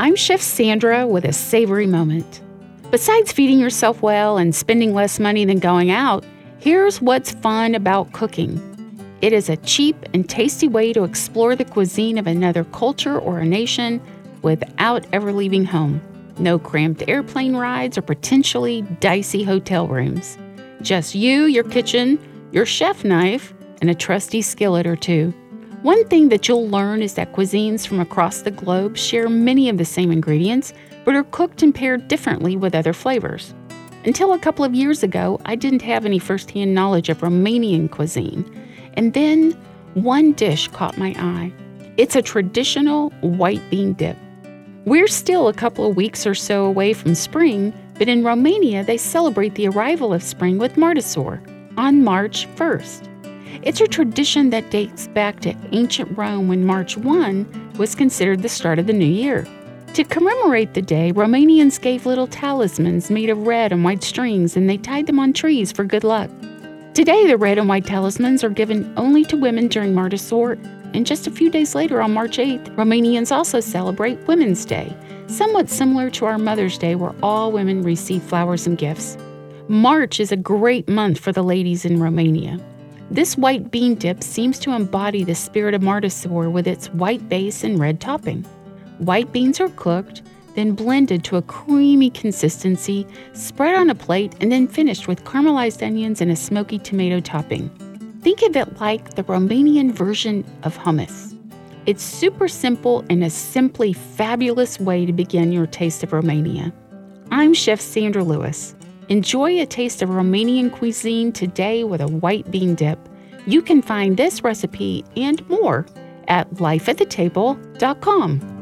I'm Chef Sandra with a savory moment. Besides feeding yourself well and spending less money than going out, here's what's fun about cooking. It is a cheap and tasty way to explore the cuisine of another culture or a nation without ever leaving home. No cramped airplane rides or potentially dicey hotel rooms. Just you, your kitchen, your chef knife, and a trusty skillet or two. One thing that you'll learn is that cuisines from across the globe share many of the same ingredients, but are cooked and paired differently with other flavors. Until a couple of years ago, I didn't have any firsthand knowledge of Romanian cuisine. And then one dish caught my eye. It's a traditional white bean dip. We're still a couple of weeks or so away from spring, but in Romania they celebrate the arrival of spring with Martisor on March 1st. It's a tradition that dates back to ancient Rome when March 1 was considered the start of the new year. To commemorate the day, Romanians gave little talismans made of red and white strings and they tied them on trees for good luck. Today, the red and white talismans are given only to women during Martisor and just a few days later, on March 8th, Romanians also celebrate Women's Day, somewhat similar to our Mother's Day, where all women receive flowers and gifts. March is a great month for the ladies in Romania. This white bean dip seems to embody the spirit of Martisor with its white base and red topping. White beans are cooked, then blended to a creamy consistency, spread on a plate, and then finished with caramelized onions and a smoky tomato topping. Think of it like the Romanian version of hummus. It's super simple and a simply fabulous way to begin your taste of Romania. I'm Chef Sandra Lewis. Enjoy a taste of Romanian cuisine today with a white bean dip. You can find this recipe and more at lifeatthetable.com.